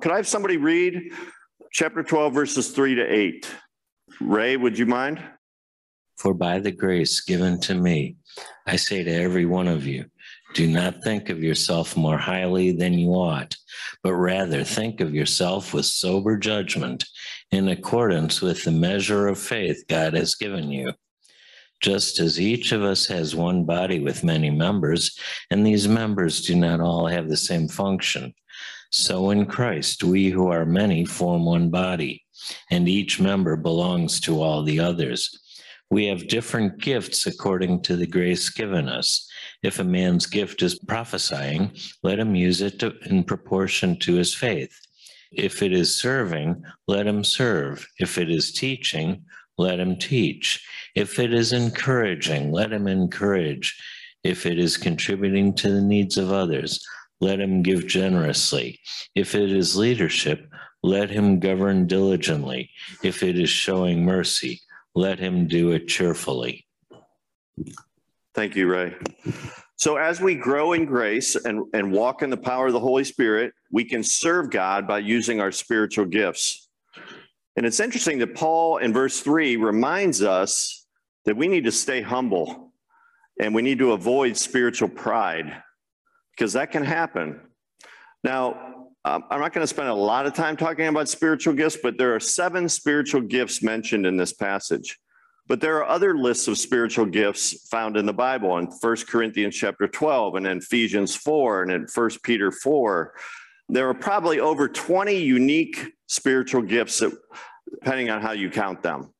Could I have somebody read chapter 12, verses 3 to 8? Ray, would you mind? For by the grace given to me, I say to every one of you, do not think of yourself more highly than you ought, but rather think of yourself with sober judgment in accordance with the measure of faith God has given you. Just as each of us has one body with many members, and these members do not all have the same function, so in Christ we who are many form one body, and each member belongs to all the others. We have different gifts according to the grace given us. If a man's gift is prophesying, let him use it to, in proportion to his faith. If it is serving, let him serve. If it is teaching, let him teach. If it is encouraging, let him encourage. If it is contributing to the needs of others, let him give generously. If it is leadership, let him govern diligently. If it is showing mercy, let him do it cheerfully. Thank you, Ray. So, as we grow in grace and, and walk in the power of the Holy Spirit, we can serve God by using our spiritual gifts. And it's interesting that Paul in verse 3 reminds us that we need to stay humble and we need to avoid spiritual pride because that can happen. Now, um, I'm not going to spend a lot of time talking about spiritual gifts, but there are seven spiritual gifts mentioned in this passage. But there are other lists of spiritual gifts found in the Bible in 1 Corinthians chapter 12 and in Ephesians 4 and in 1 Peter 4. There are probably over 20 unique spiritual gifts, that, depending on how you count them.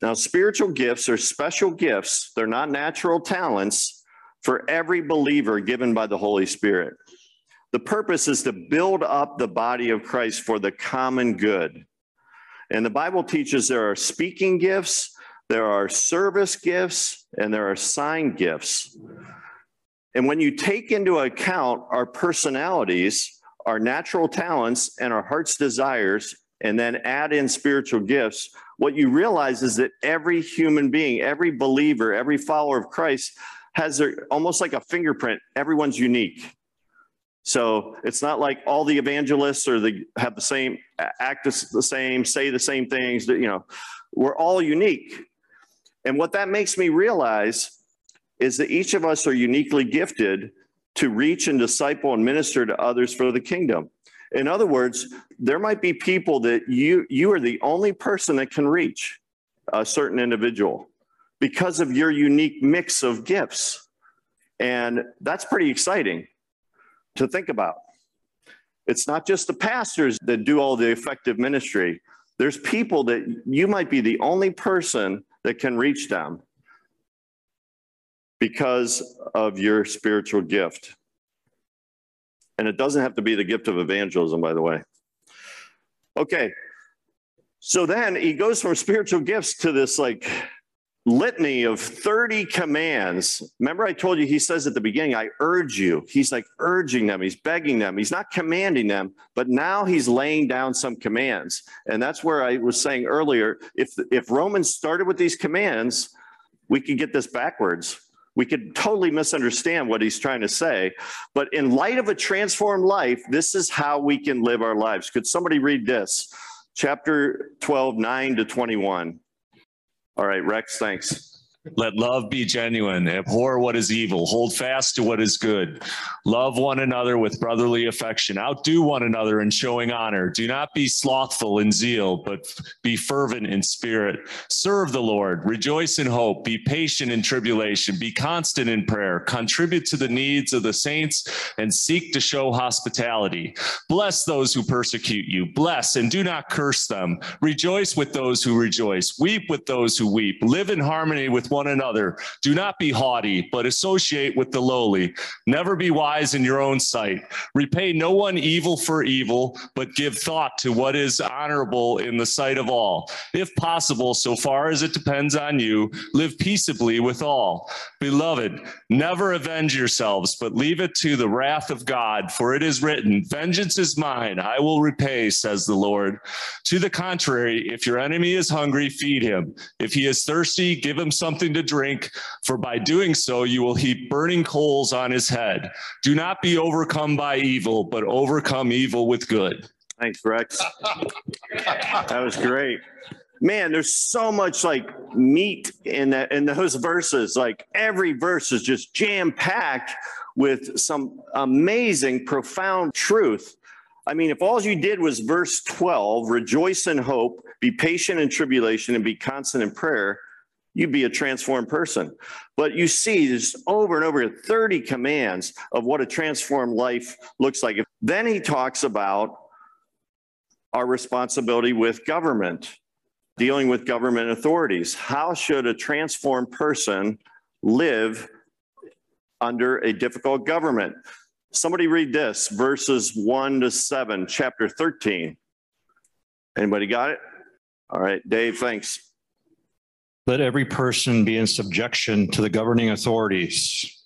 Now, spiritual gifts are special gifts, they're not natural talents for every believer given by the Holy Spirit. The purpose is to build up the body of Christ for the common good. And the Bible teaches there are speaking gifts, there are service gifts, and there are sign gifts. And when you take into account our personalities, our natural talents, and our heart's desires, and then add in spiritual gifts, what you realize is that every human being, every believer, every follower of Christ has their, almost like a fingerprint. Everyone's unique. So it's not like all the evangelists or the have the same act the same, say the same things. That you know, we're all unique. And what that makes me realize is that each of us are uniquely gifted to reach and disciple and minister to others for the kingdom. In other words, there might be people that you you are the only person that can reach a certain individual because of your unique mix of gifts. And that's pretty exciting to think about. It's not just the pastors that do all the effective ministry. There's people that you might be the only person that can reach them because of your spiritual gift. And it doesn't have to be the gift of evangelism, by the way. Okay. So then he goes from spiritual gifts to this like litany of 30 commands. Remember, I told you, he says at the beginning, I urge you. He's like urging them, he's begging them, he's not commanding them, but now he's laying down some commands. And that's where I was saying earlier if, if Romans started with these commands, we could get this backwards. We could totally misunderstand what he's trying to say. But in light of a transformed life, this is how we can live our lives. Could somebody read this? Chapter 12, 9 to 21. All right, Rex, thanks. Let love be genuine. Abhor what is evil. Hold fast to what is good. Love one another with brotherly affection. Outdo one another in showing honor. Do not be slothful in zeal, but be fervent in spirit. Serve the Lord. Rejoice in hope. Be patient in tribulation. Be constant in prayer. Contribute to the needs of the saints and seek to show hospitality. Bless those who persecute you. Bless and do not curse them. Rejoice with those who rejoice. Weep with those who weep. Live in harmony with one another. Do not be haughty, but associate with the lowly. Never be wise in your own sight. Repay no one evil for evil, but give thought to what is honorable in the sight of all. If possible, so far as it depends on you, live peaceably with all. Beloved, never avenge yourselves, but leave it to the wrath of God, for it is written, Vengeance is mine, I will repay, says the Lord. To the contrary, if your enemy is hungry, feed him. If he is thirsty, give him something to drink, for by doing so, you will heap burning coals on his head. Do not be overcome by evil, but overcome evil with good. Thanks, Rex. that was great. Man, there's so much like meat in that in those verses. Like every verse is just jam packed with some amazing, profound truth. I mean, if all you did was verse 12, rejoice in hope, be patient in tribulation, and be constant in prayer, you'd be a transformed person. But you see, there's over and over 30 commands of what a transformed life looks like. Then he talks about our responsibility with government, dealing with government authorities. How should a transformed person live under a difficult government? Somebody read this, verses 1 to 7, chapter 13. Anybody got it? All right, Dave, thanks. Let every person be in subjection to the governing authorities.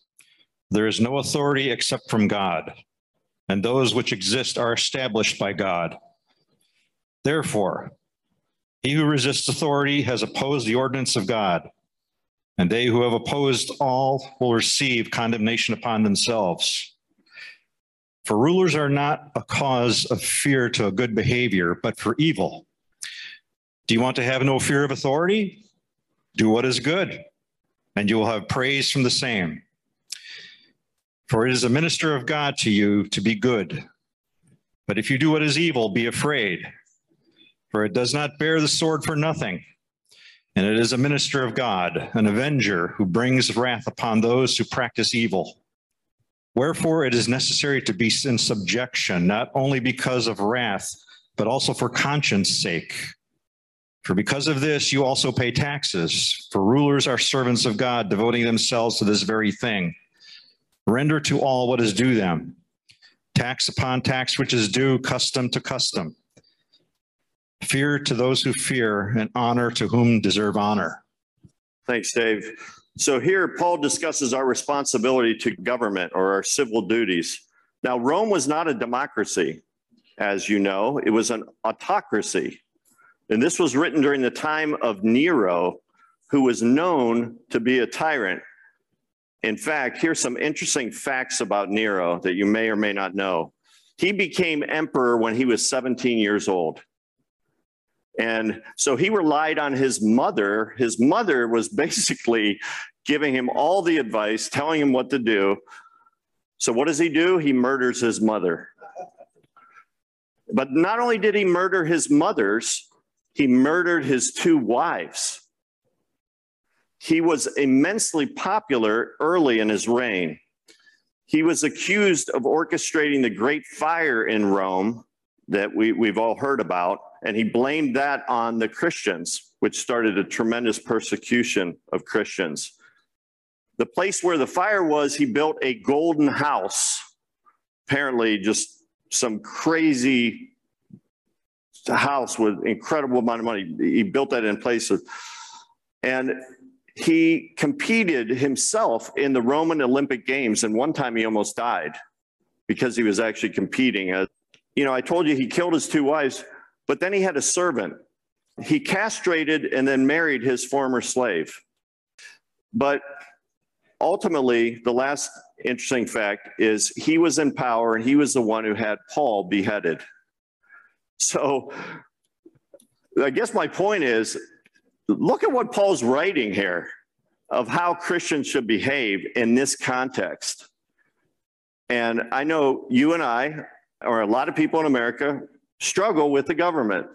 There is no authority except from God, and those which exist are established by God. Therefore, he who resists authority has opposed the ordinance of God, and they who have opposed all will receive condemnation upon themselves. For rulers are not a cause of fear to a good behavior, but for evil. Do you want to have no fear of authority? Do what is good, and you will have praise from the same. For it is a minister of God to you to be good. But if you do what is evil, be afraid for it does not bear the sword for nothing. And it is a minister of God, an avenger who brings wrath upon those who practice evil. Wherefore it is necessary to be in subjection, not only because of wrath, but also for conscience sake. For because of this, you also pay taxes, for rulers are servants of God, devoting themselves to this very thing. Render to all what is due them tax upon tax which is due, custom to custom fear to those who fear, and honor to whom deserve honor. Thanks, Dave. So here, Paul discusses our responsibility to government or our civil duties. Now, Rome was not a democracy, as you know, it was an autocracy. And this was written during the time of Nero, who was known to be a tyrant. In fact, here's some interesting facts about Nero that you may or may not know. He became emperor when he was 17 years old. And so he relied on his mother. His mother was basically giving him all the advice, telling him what to do. So what does he do? He murders his mother. But not only did he murder his mothers, he murdered his two wives. He was immensely popular early in his reign. He was accused of orchestrating the great fire in Rome that we, we've all heard about and he blamed that on the Christians, which started a tremendous persecution of Christians. The place where the fire was, he built a golden house. Apparently, just some crazy house with incredible amount of money. He built that in place and he competed himself in the Roman Olympic Games. And one time he almost died because he was actually competing. As, you know, I told you he killed his two wives. But then he had a servant. He castrated and then married his former slave. But ultimately, the last interesting fact is he was in power and he was the one who had Paul beheaded. So I guess my point is look at what Paul's writing here of how Christians should behave in this context. And I know you and I, or a lot of people in America, struggle with the government.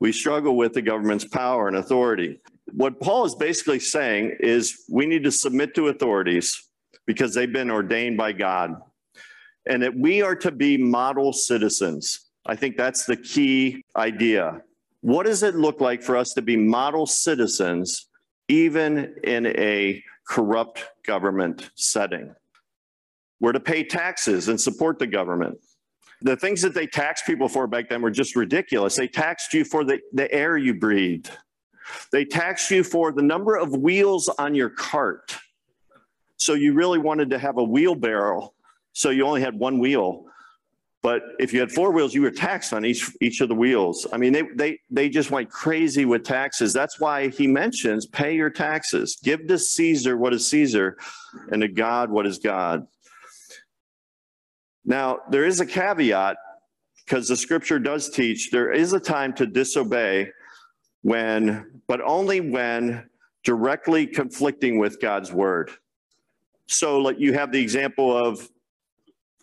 We struggle with the government's power and authority. What Paul is basically saying is we need to submit to authorities because they've been ordained by God and that we are to be model citizens. I think that's the key idea. What does it look like for us to be model citizens even in a corrupt government setting. We're to pay taxes and support the government. The things that they taxed people for back then were just ridiculous. They taxed you for the, the air you breathed. They taxed you for the number of wheels on your cart. So you really wanted to have a wheelbarrow. So you only had one wheel. But if you had four wheels, you were taxed on each each of the wheels. I mean, they they they just went crazy with taxes. That's why he mentions pay your taxes. Give to Caesar what is Caesar, and to God what is God. Now, there is a caveat because the scripture does teach there is a time to disobey when, but only when directly conflicting with God's word. So, like you have the example of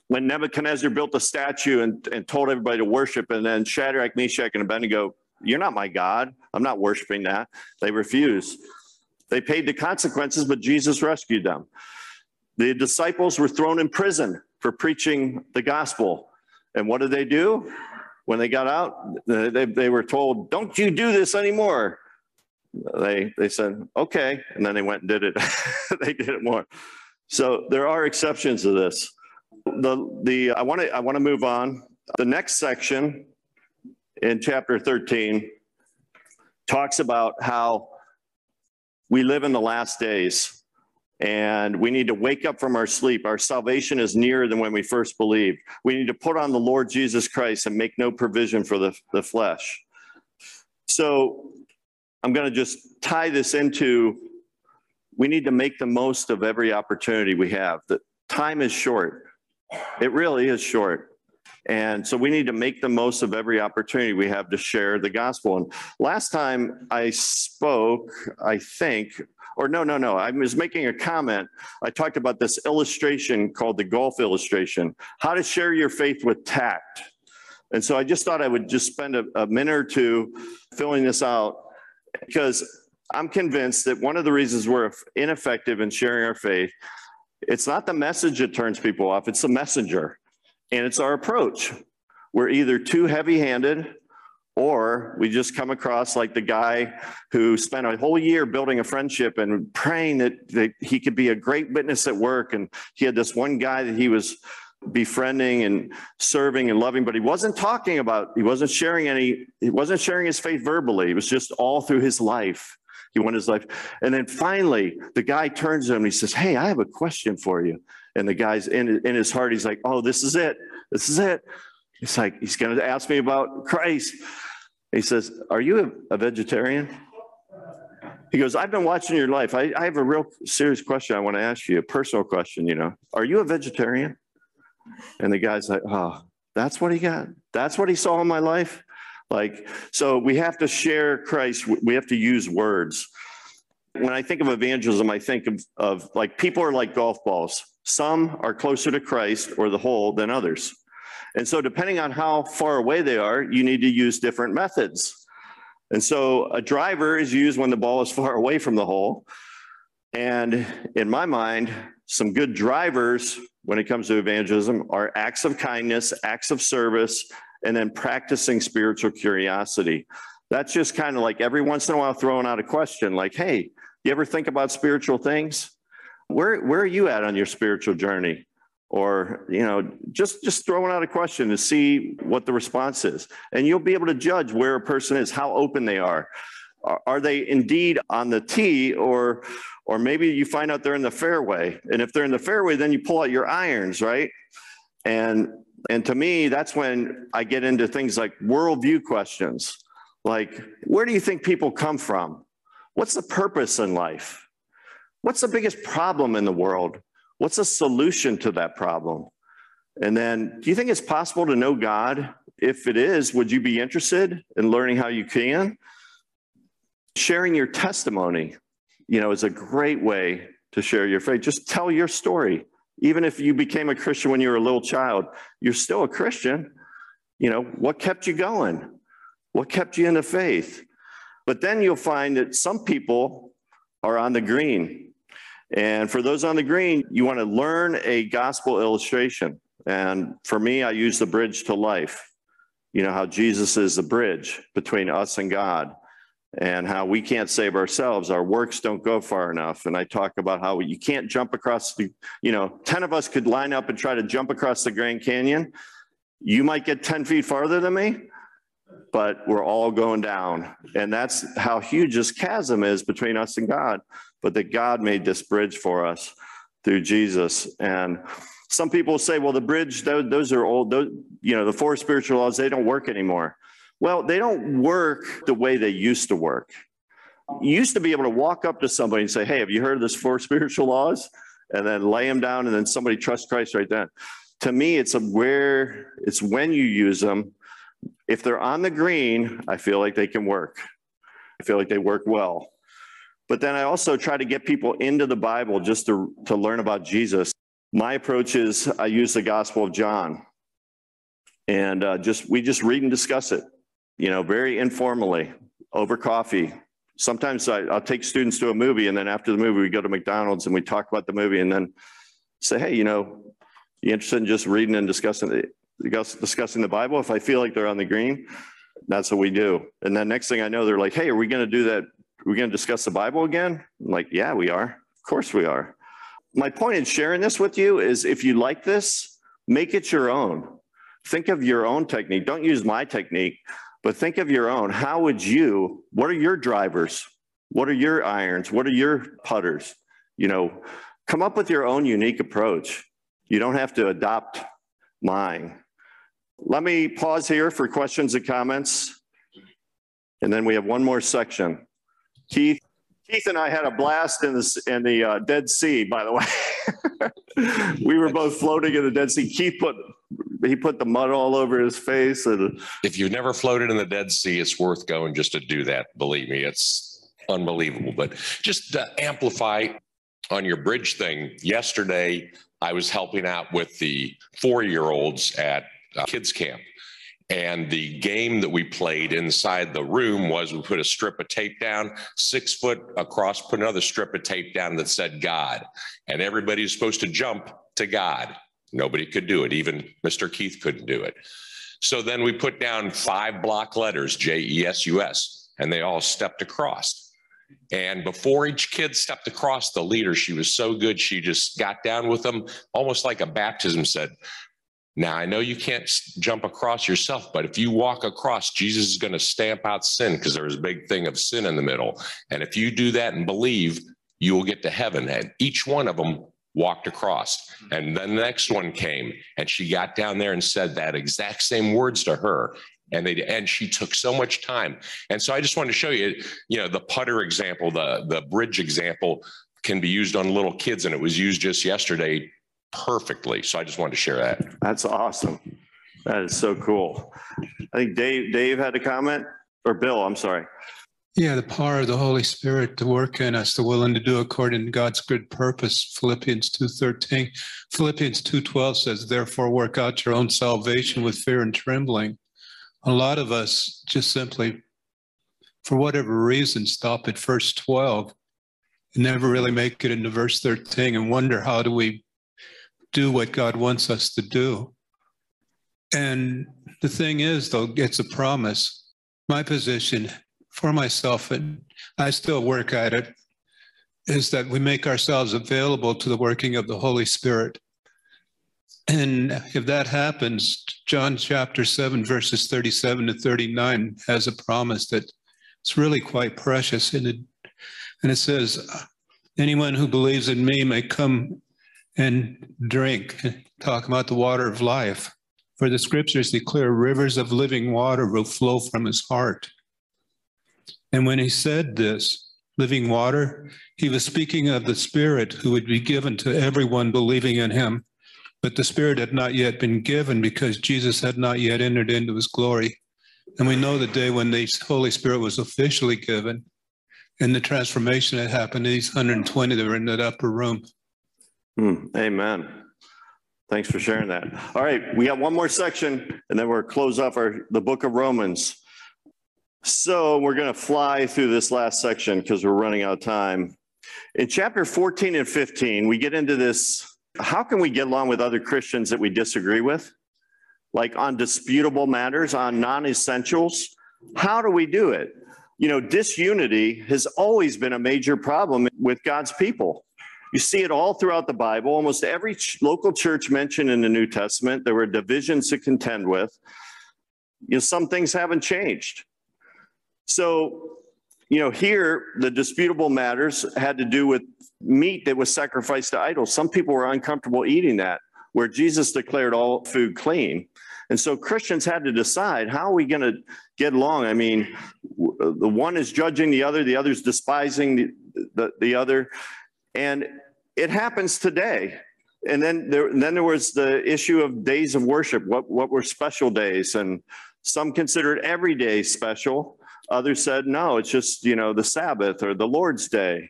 when Nebuchadnezzar built a statue and, and told everybody to worship, and then Shadrach, Meshach, and Abednego, You're not my God. I'm not worshiping that. They refused. They paid the consequences, but Jesus rescued them. The disciples were thrown in prison for preaching the gospel. And what did they do? When they got out, they, they were told, Don't you do this anymore. They, they said, Okay. And then they went and did it. they did it more. So there are exceptions to this the the I want to I want to move on. The next section in chapter 13 talks about how we live in the last days and we need to wake up from our sleep. Our salvation is nearer than when we first believed. We need to put on the Lord Jesus Christ and make no provision for the, the flesh. So I'm going to just tie this into we need to make the most of every opportunity we have. The time is short. It really is short. And so we need to make the most of every opportunity we have to share the gospel. And last time I spoke, I think, or no, no, no, I was making a comment. I talked about this illustration called the golf illustration how to share your faith with tact. And so I just thought I would just spend a, a minute or two filling this out because I'm convinced that one of the reasons we're ineffective in sharing our faith it's not the message that turns people off, it's the messenger. And it's our approach. We're either too heavy handed or we just come across like the guy who spent a whole year building a friendship and praying that, that he could be a great witness at work. And he had this one guy that he was befriending and serving and loving, but he wasn't talking about, he wasn't sharing any, he wasn't sharing his faith verbally. It was just all through his life. He won his life. And then finally, the guy turns to him and he says, Hey, I have a question for you. And the guy's in, in his heart, he's like, Oh, this is it. This is it. It's like, He's going to ask me about Christ. He says, Are you a, a vegetarian? He goes, I've been watching your life. I, I have a real serious question I want to ask you, a personal question, you know. Are you a vegetarian? And the guy's like, Oh, that's what he got. That's what he saw in my life. Like, so we have to share Christ. We have to use words. When I think of evangelism, I think of, of like people are like golf balls. Some are closer to Christ or the hole than others. And so, depending on how far away they are, you need to use different methods. And so, a driver is used when the ball is far away from the hole. And in my mind, some good drivers when it comes to evangelism are acts of kindness, acts of service, and then practicing spiritual curiosity. That's just kind of like every once in a while throwing out a question like, hey, you ever think about spiritual things? Where, where are you at on your spiritual journey? Or, you know, just, just throwing out a question to see what the response is. And you'll be able to judge where a person is, how open they are. Are, are they indeed on the tee or, or maybe you find out they're in the fairway. And if they're in the fairway, then you pull out your irons, right? And and to me, that's when I get into things like worldview questions. Like, where do you think people come from? What's the purpose in life? What's the biggest problem in the world? What's the solution to that problem? And then, do you think it's possible to know God? If it is, would you be interested in learning how you can? Sharing your testimony, you know, is a great way to share your faith. Just tell your story. Even if you became a Christian when you were a little child, you're still a Christian. You know, what kept you going? What kept you in the faith? But then you'll find that some people are on the green. And for those on the green, you want to learn a gospel illustration. And for me, I use the bridge to life. You know, how Jesus is the bridge between us and God. And how we can't save ourselves. Our works don't go far enough. And I talk about how you can't jump across the, you know, 10 of us could line up and try to jump across the Grand Canyon. You might get 10 feet farther than me, but we're all going down. And that's how huge this chasm is between us and God. But that God made this bridge for us through Jesus. And some people say, well, the bridge, those, are old, those, you know, the four spiritual laws, they don't work anymore. Well, they don't work the way they used to work. You used to be able to walk up to somebody and say, Hey, have you heard of this four spiritual laws? And then lay them down, and then somebody trust Christ right then. To me, it's a where it's when you use them. If they're on the green, I feel like they can work. I feel like they work well. But then I also try to get people into the Bible just to, to learn about Jesus. My approach is I use the Gospel of John, and uh, just we just read and discuss it you know, very informally over coffee. Sometimes I, will take students to a movie, and then after the movie, we go to McDonald's and we talk about the movie, and then say, "Hey, you know, you interested in just reading and discussing the discussing the Bible?" If I feel like they're on the green, that's what we do. And then next thing I know, they're like, "Hey, are we going to do that? Are we going to discuss the Bible again?" I'm like, "Yeah, we are. Of course, we are." My point in sharing this with you is, if you like this, make it your own. Think of your own technique. Don't use my technique but think of your own. How would you, what are your drivers? What are your irons? What are your putters? You know, come up with your own unique approach. You don't have to adopt mine. Let me pause here for questions and comments. And then we have one more section. Keith, Keith and I had a blast in the, in the uh, Dead Sea, by the way. we were both floating in the Dead Sea. Keith put he put the mud all over his face. And if you've never floated in the Dead Sea, it's worth going just to do that. Believe me, it's unbelievable. But just to amplify on your bridge thing, yesterday I was helping out with the four year olds at uh, kids camp. And the game that we played inside the room was we put a strip of tape down, six foot across, put another strip of tape down that said God. And everybody was supposed to jump to God. Nobody could do it. Even Mr. Keith couldn't do it. So then we put down five block letters, J E S U S, and they all stepped across. And before each kid stepped across, the leader, she was so good, she just got down with them, almost like a baptism said, Now I know you can't jump across yourself, but if you walk across, Jesus is going to stamp out sin because there's a big thing of sin in the middle. And if you do that and believe, you will get to heaven. And each one of them walked across. Hmm. And then the next one came and she got down there and said that exact same words to her. And they and she took so much time. And so I just wanted to show you, you know, the putter example, the the bridge example can be used on little kids, and it was used just yesterday perfectly. So I just wanted to share that. That's awesome. That is so cool. I think Dave Dave had a comment, or Bill, I'm sorry. Yeah, the power of the Holy Spirit to work in us, the willing to do according to God's good purpose. Philippians 2.13. Philippians 2.12 says, therefore work out your own salvation with fear and trembling. A lot of us just simply, for whatever reason, stop at verse 12 and never really make it into verse 13 and wonder how do we do what God wants us to do. And the thing is, though, it's a promise. My position for myself, and I still work at it, is that we make ourselves available to the working of the Holy Spirit. And if that happens, John chapter 7, verses 37 to 39 has a promise that it's really quite precious. And it, and it says, Anyone who believes in me may come and drink, talk about the water of life. For the scriptures declare rivers of living water will flow from his heart. And when he said this, living water, he was speaking of the Spirit who would be given to everyone believing in him. But the Spirit had not yet been given because Jesus had not yet entered into his glory. And we know the day when the Holy Spirit was officially given and the transformation that happened to these 120 that were in that upper room. Hmm, amen. Thanks for sharing that. All right, we got one more section and then we'll close off our the book of Romans. So we're going to fly through this last section because we're running out of time. In chapter 14 and 15, we get into this how can we get along with other Christians that we disagree with? Like on disputable matters, on non essentials? How do we do it? you know, disunity has always been a major problem with God's people. You see it all throughout the Bible. Almost every ch- local church mentioned in the New Testament, there were divisions to contend with. You know, some things haven't changed. So, you know, here the disputable matters had to do with meat that was sacrificed to idols. Some people were uncomfortable eating that, where Jesus declared all food clean. And so Christians had to decide how are we going to get along? I mean, the one is judging the other, the other is despising the, the, the other. And it happens today. And then there, then there was the issue of days of worship. What, what were special days? And some considered every day special. Others said, no, it's just, you know, the Sabbath or the Lord's day.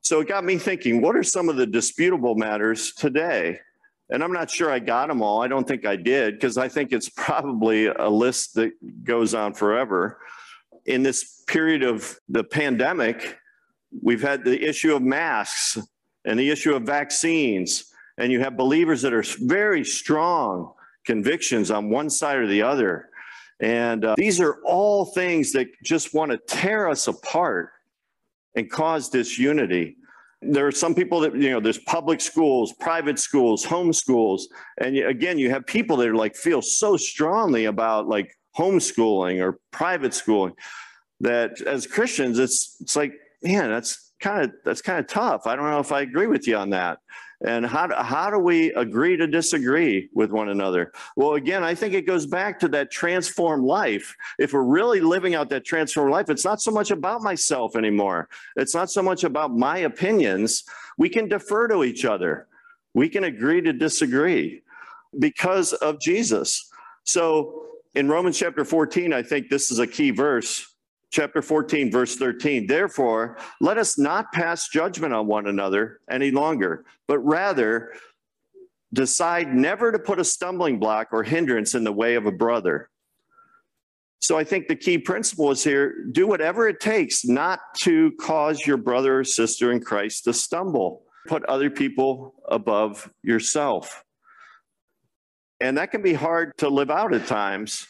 So it got me thinking, what are some of the disputable matters today? And I'm not sure I got them all. I don't think I did because I think it's probably a list that goes on forever. In this period of the pandemic, we've had the issue of masks and the issue of vaccines. And you have believers that are very strong convictions on one side or the other. And uh, these are all things that just want to tear us apart and cause disunity. There are some people that you know there's public schools private schools home schools and again you have people that are like feel so strongly about like homeschooling or private schooling that as christians it's it's like man that's kind of that's kind of tough. I don't know if i agree with you on that and how how do we agree to disagree with one another? Well, again, I think it goes back to that transformed life. If we're really living out that transformed life, it's not so much about myself anymore. It's not so much about my opinions. We can defer to each other. We can agree to disagree because of Jesus. So in Romans chapter 14, I think this is a key verse chapter 14, verse 13. Therefore, let us not pass judgment on one another any longer, but rather decide never to put a stumbling block or hindrance in the way of a brother. So I think the key principle is here do whatever it takes not to cause your brother or sister in Christ to stumble. Put other people above yourself. And that can be hard to live out at times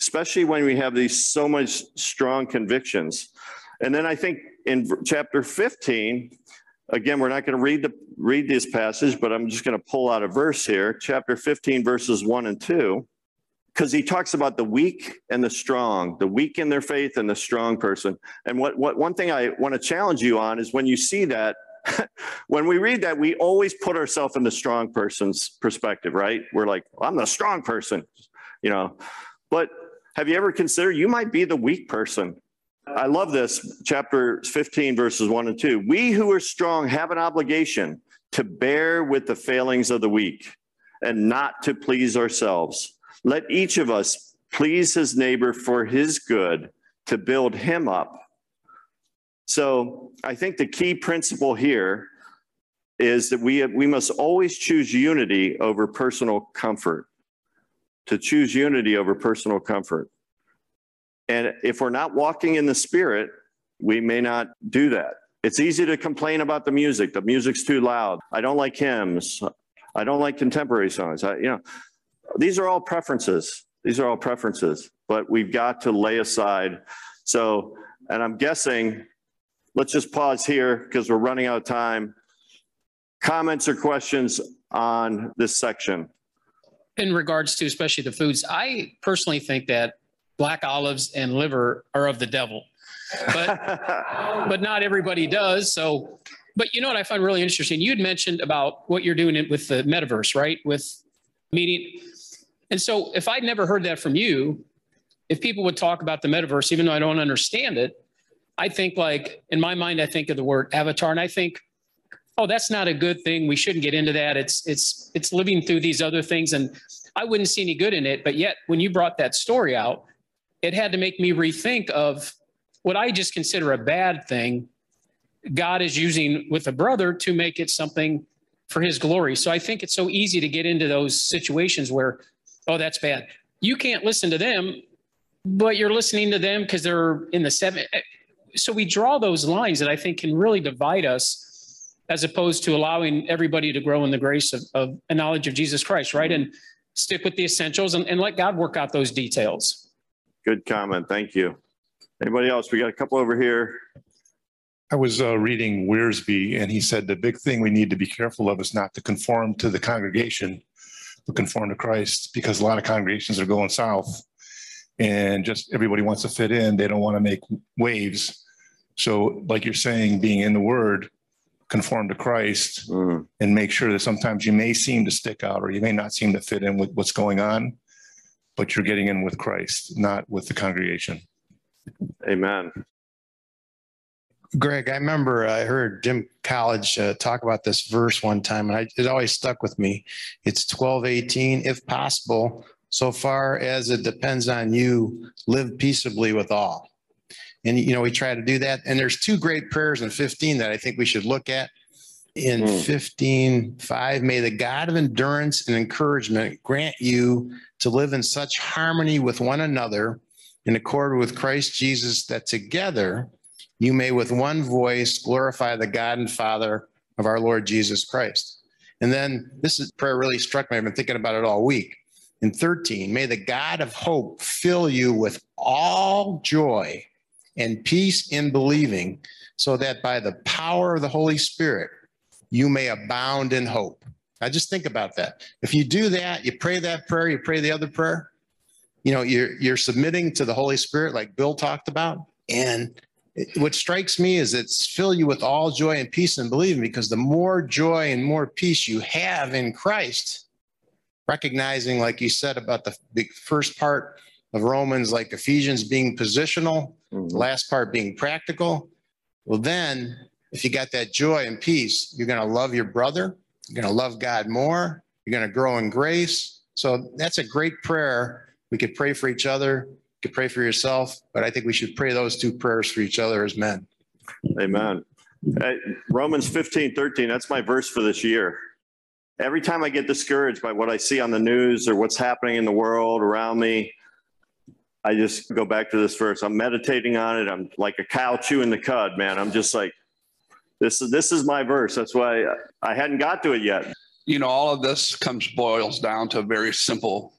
especially when we have these so much strong convictions. And then I think in chapter 15, again, we're not going to read the read this passage, but I'm just going to pull out a verse here, chapter 15, verses one and two, because he talks about the weak and the strong, the weak in their faith and the strong person. And what, what one thing I want to challenge you on is when you see that, when we read that, we always put ourselves in the strong person's perspective, right? We're like, well, I'm the strong person, you know. But have you ever considered you might be the weak person? I love this, chapter 15, verses 1 and 2. We who are strong have an obligation to bear with the failings of the weak and not to please ourselves. Let each of us please his neighbor for his good to build him up. So I think the key principle here is that we, we must always choose unity over personal comfort to choose unity over personal comfort. And if we're not walking in the spirit, we may not do that. It's easy to complain about the music. The music's too loud. I don't like hymns. I don't like contemporary songs. I, you know, these are all preferences. These are all preferences, but we've got to lay aside. So, and I'm guessing, let's just pause here because we're running out of time. Comments or questions on this section? In regards to especially the foods, I personally think that black olives and liver are of the devil, but but not everybody does. So, but you know what I find really interesting? You'd mentioned about what you're doing with the metaverse, right? With meeting, and so if I'd never heard that from you, if people would talk about the metaverse, even though I don't understand it, I think like in my mind, I think of the word avatar, and I think oh, that's not a good thing. We shouldn't get into that. It's it's it's living through these other things, and I wouldn't see any good in it. But yet, when you brought that story out, it had to make me rethink of what I just consider a bad thing. God is using with a brother to make it something for His glory. So I think it's so easy to get into those situations where, oh, that's bad. You can't listen to them, but you're listening to them because they're in the seven. Eh, so we draw those lines that I think can really divide us as opposed to allowing everybody to grow in the grace of, of a knowledge of Jesus Christ, right? And stick with the essentials and, and let God work out those details. Good comment. Thank you. Anybody else? We got a couple over here. I was uh, reading Wiersbe, and he said the big thing we need to be careful of is not to conform to the congregation, but conform to Christ, because a lot of congregations are going south, and just everybody wants to fit in. They don't want to make waves. So, like you're saying, being in the Word, conform to Christ, Mm, and make sure that sometimes you may seem to stick out, or you may not seem to fit in with what's going on, but you're getting in with Christ, not with the congregation. Amen. Greg, I remember I heard Jim College uh, talk about this verse one time, and I, it always stuck with me. It's twelve eighteen. If possible, so far as it depends on you, live peaceably with all. And you know, we try to do that. And there's two great prayers in fifteen that I think we should look at. In Hmm. fifteen five, may the God of endurance and encouragement grant you to live in such harmony with one another, in accord with Christ Jesus, that together you may with one voice glorify the God and Father of our Lord Jesus Christ. And then this is prayer really struck me. I've been thinking about it all week. In 13, may the God of hope fill you with all joy and peace in believing, so that by the power of the Holy Spirit, you may abound in hope. I just think about that. If you do that, you pray that prayer, you pray the other prayer, you know, you're you're submitting to the Holy Spirit, like Bill talked about. And it- what strikes me is it's fill you with all joy and peace and believing because the more joy and more peace you have in Christ, recognizing, like you said about the, the first part of Romans, like Ephesians being positional, Mhm. last part being practical. Well, then if you got that joy and peace, you're going to love your brother, you're going to love God more, you're going to grow in grace. So that's a great prayer. We could pray for each other, you could pray for yourself, but I think we should pray those two prayers for each other as men. Amen. Uh, Romans 15, 13, that's my verse for this year. Every time I get discouraged by what I see on the news or what's happening in the world around me, I just go back to this verse. I'm meditating on it. I'm like a cow chewing the cud, man. I'm just like, this is this is my verse. That's why I hadn't got to it yet. you know, all of this comes boils down to a very simple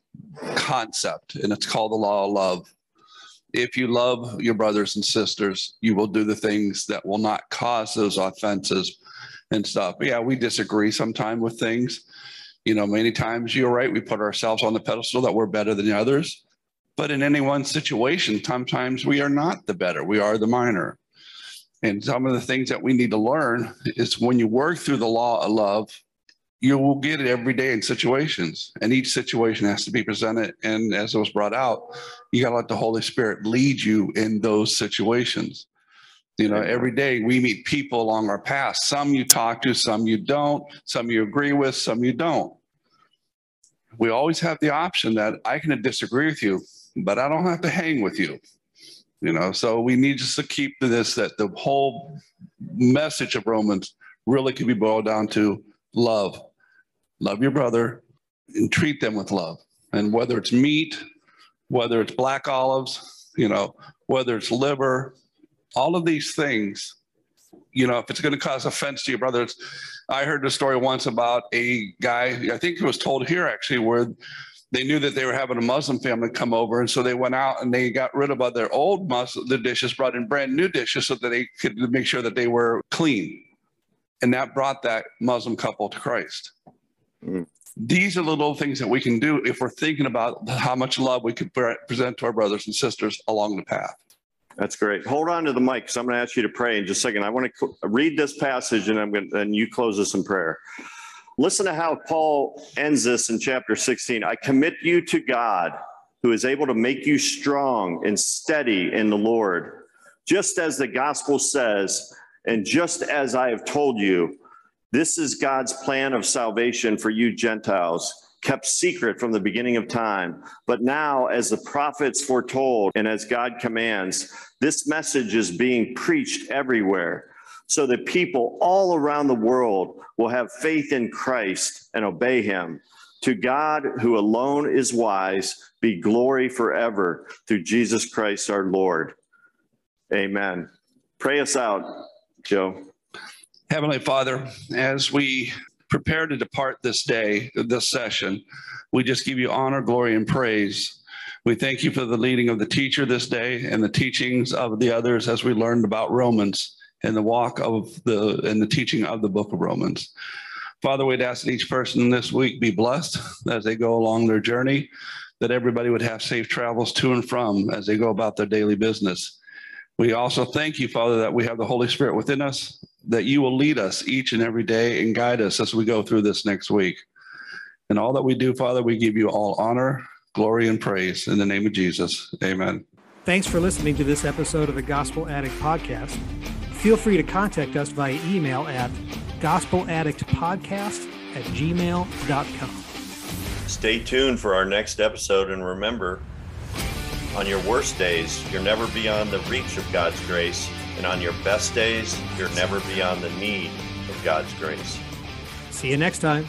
concept, and it's called the law of love. If you love your brothers and sisters, you will do the things that will not cause those offenses and stuff. Yeah, we disagree sometimes with things. You know, many times you're right, we put ourselves on the pedestal that we're better than the others. But in any one situation, sometimes we are not the better, we are the minor. And some of the things that we need to learn is when you work through the law of love, you will get it every day in situations. And each situation has to be presented. And as it was brought out you got to let the holy spirit lead you in those situations. You know every day we meet people along our path. Some you talk to some you don't. Some you agree with some you don't. We always have the option that i can disagree with you but i don't have to hang with you. You know so we need just to keep this that the whole message of romans really can be boiled down to love. Love your brother and treat them with love. And whether it's meat, whether it's black olives, you know, whether it's liver, all of these things, you know, if it's going to cause offense to your brother, it's, I heard the story once about a guy, I think it was told here actually, where they knew that they were having a Muslim family come over. And so they went out and they got rid of all their old Muslim, the dishes, brought in brand new dishes so that they could make sure that they were clean. And that brought that Muslim couple to Christ mm. these are the little things that we can do if we're thinking about how much love we could pre- present to our brothers and sisters along the path. That's great. Hold on to the mic because I'm going to ask you to pray in just a second. I want to read this passage and I'm going to, and you close this in prayer. Listen to how Paul ends this in chapter 16. I commit you to God who is able to make you strong and steady in the Lord, just as the gospel says, and just as I have told you, this is God's plan of salvation for you Gentiles, kept secret from the beginning of time. But now, as the prophets foretold and as God commands, this message is being preached everywhere so that people all around the world will have faith in Christ and obey him. To God, who alone is wise, be glory forever through Jesus Christ our Lord. Amen. Pray us out, Joe. Heavenly Father, as we prepare to depart this day, this session, we just give you honor, glory, and praise We thank you for the leading of the teacher this day and the teachings of the others as we learned about Romans and the walk of the and the teaching of the book of Romans. Father, we'd ask that each person this week be blessed as they go along their journey, that everybody would have safe travels to and from as they go about their daily business. We also thank you, Father, that we have the Holy Spirit within us, that you will lead us each and every day and guide us as we go through this next week. And all that we do, Father, we give you all honor, glory, and praise in the name of Jesus. Amen. Thanks for listening to this episode of the Gospel Addict Podcast. Feel free to contact us via email at gospeladdictpodcast at gmail.com. Stay tuned for our next episode and remember, on your worst days, you're never beyond the reach of God's grace, and on your best days, you're never beyond the need of God's grace. See you next time.